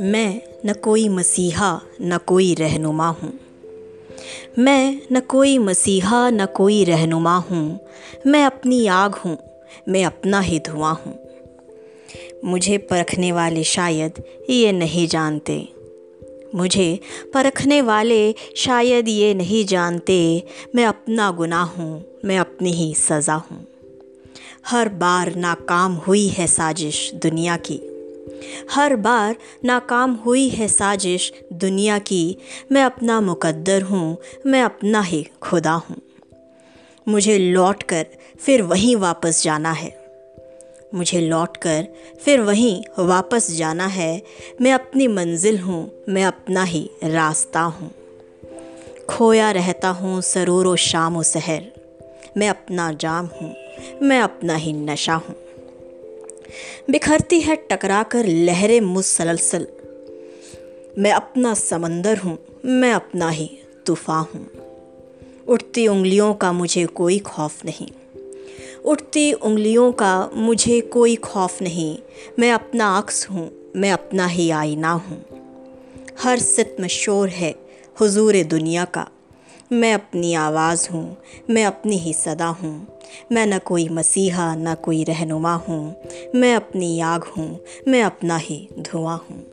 मैं न कोई मसीहा, न कोई रहनुमा हूँ। मैं न कोई मसीहा, न कोई रहनुमा हूँ। मैं अपनी आग हूँ, मैं अपना ही धुआँ हूँ। मुझे परखने वाले शायद ये नहीं जानते। मुझे परखने वाले शायद ये नहीं जानते। मैं अपना गुनाह हूँ, मैं अपनी ही सज़ा हूँ। हर बार नाकाम हुई है साजिश दुनिया की। हर बार नाकाम हुई है साजिश दुनिया की। मैं अपना मुकद्दर हूँ, मैं अपना ही खुदा हूँ। मुझे लौट कर फिर वहीं वापस जाना है। मुझे लौट कर फिर वहीं वापस जाना है। मैं अपनी मंजिल हूँ, मैं अपना ही रास्ता हूँ। खोया रहता हूँ सरूर व शाम व सहर। मैं अपना जाम हूँ मैं अपना ही नशा हूँ। बिखरती है टकरा कर लहरें मुसलसल। मैं अपना समंदर हूँ, मैं अपना ही तूफ़ान हूँ। उठती उंगलियों का मुझे कोई खौफ नहीं। उठती उंगलियों का मुझे कोई खौफ नहीं। मैं अपना अक्स हूँ, मैं अपना ही आईना हूँ। हर सितम शोर है हुजूर दुनिया का। मैं अपनी आवाज़ हूँ, मैं अपनी ही सदा हूँ। मैं न कोई मसीहा, न कोई रहनुमा हूँ। मैं अपनी आग हूँ, मैं अपना ही धुआँ हूँ।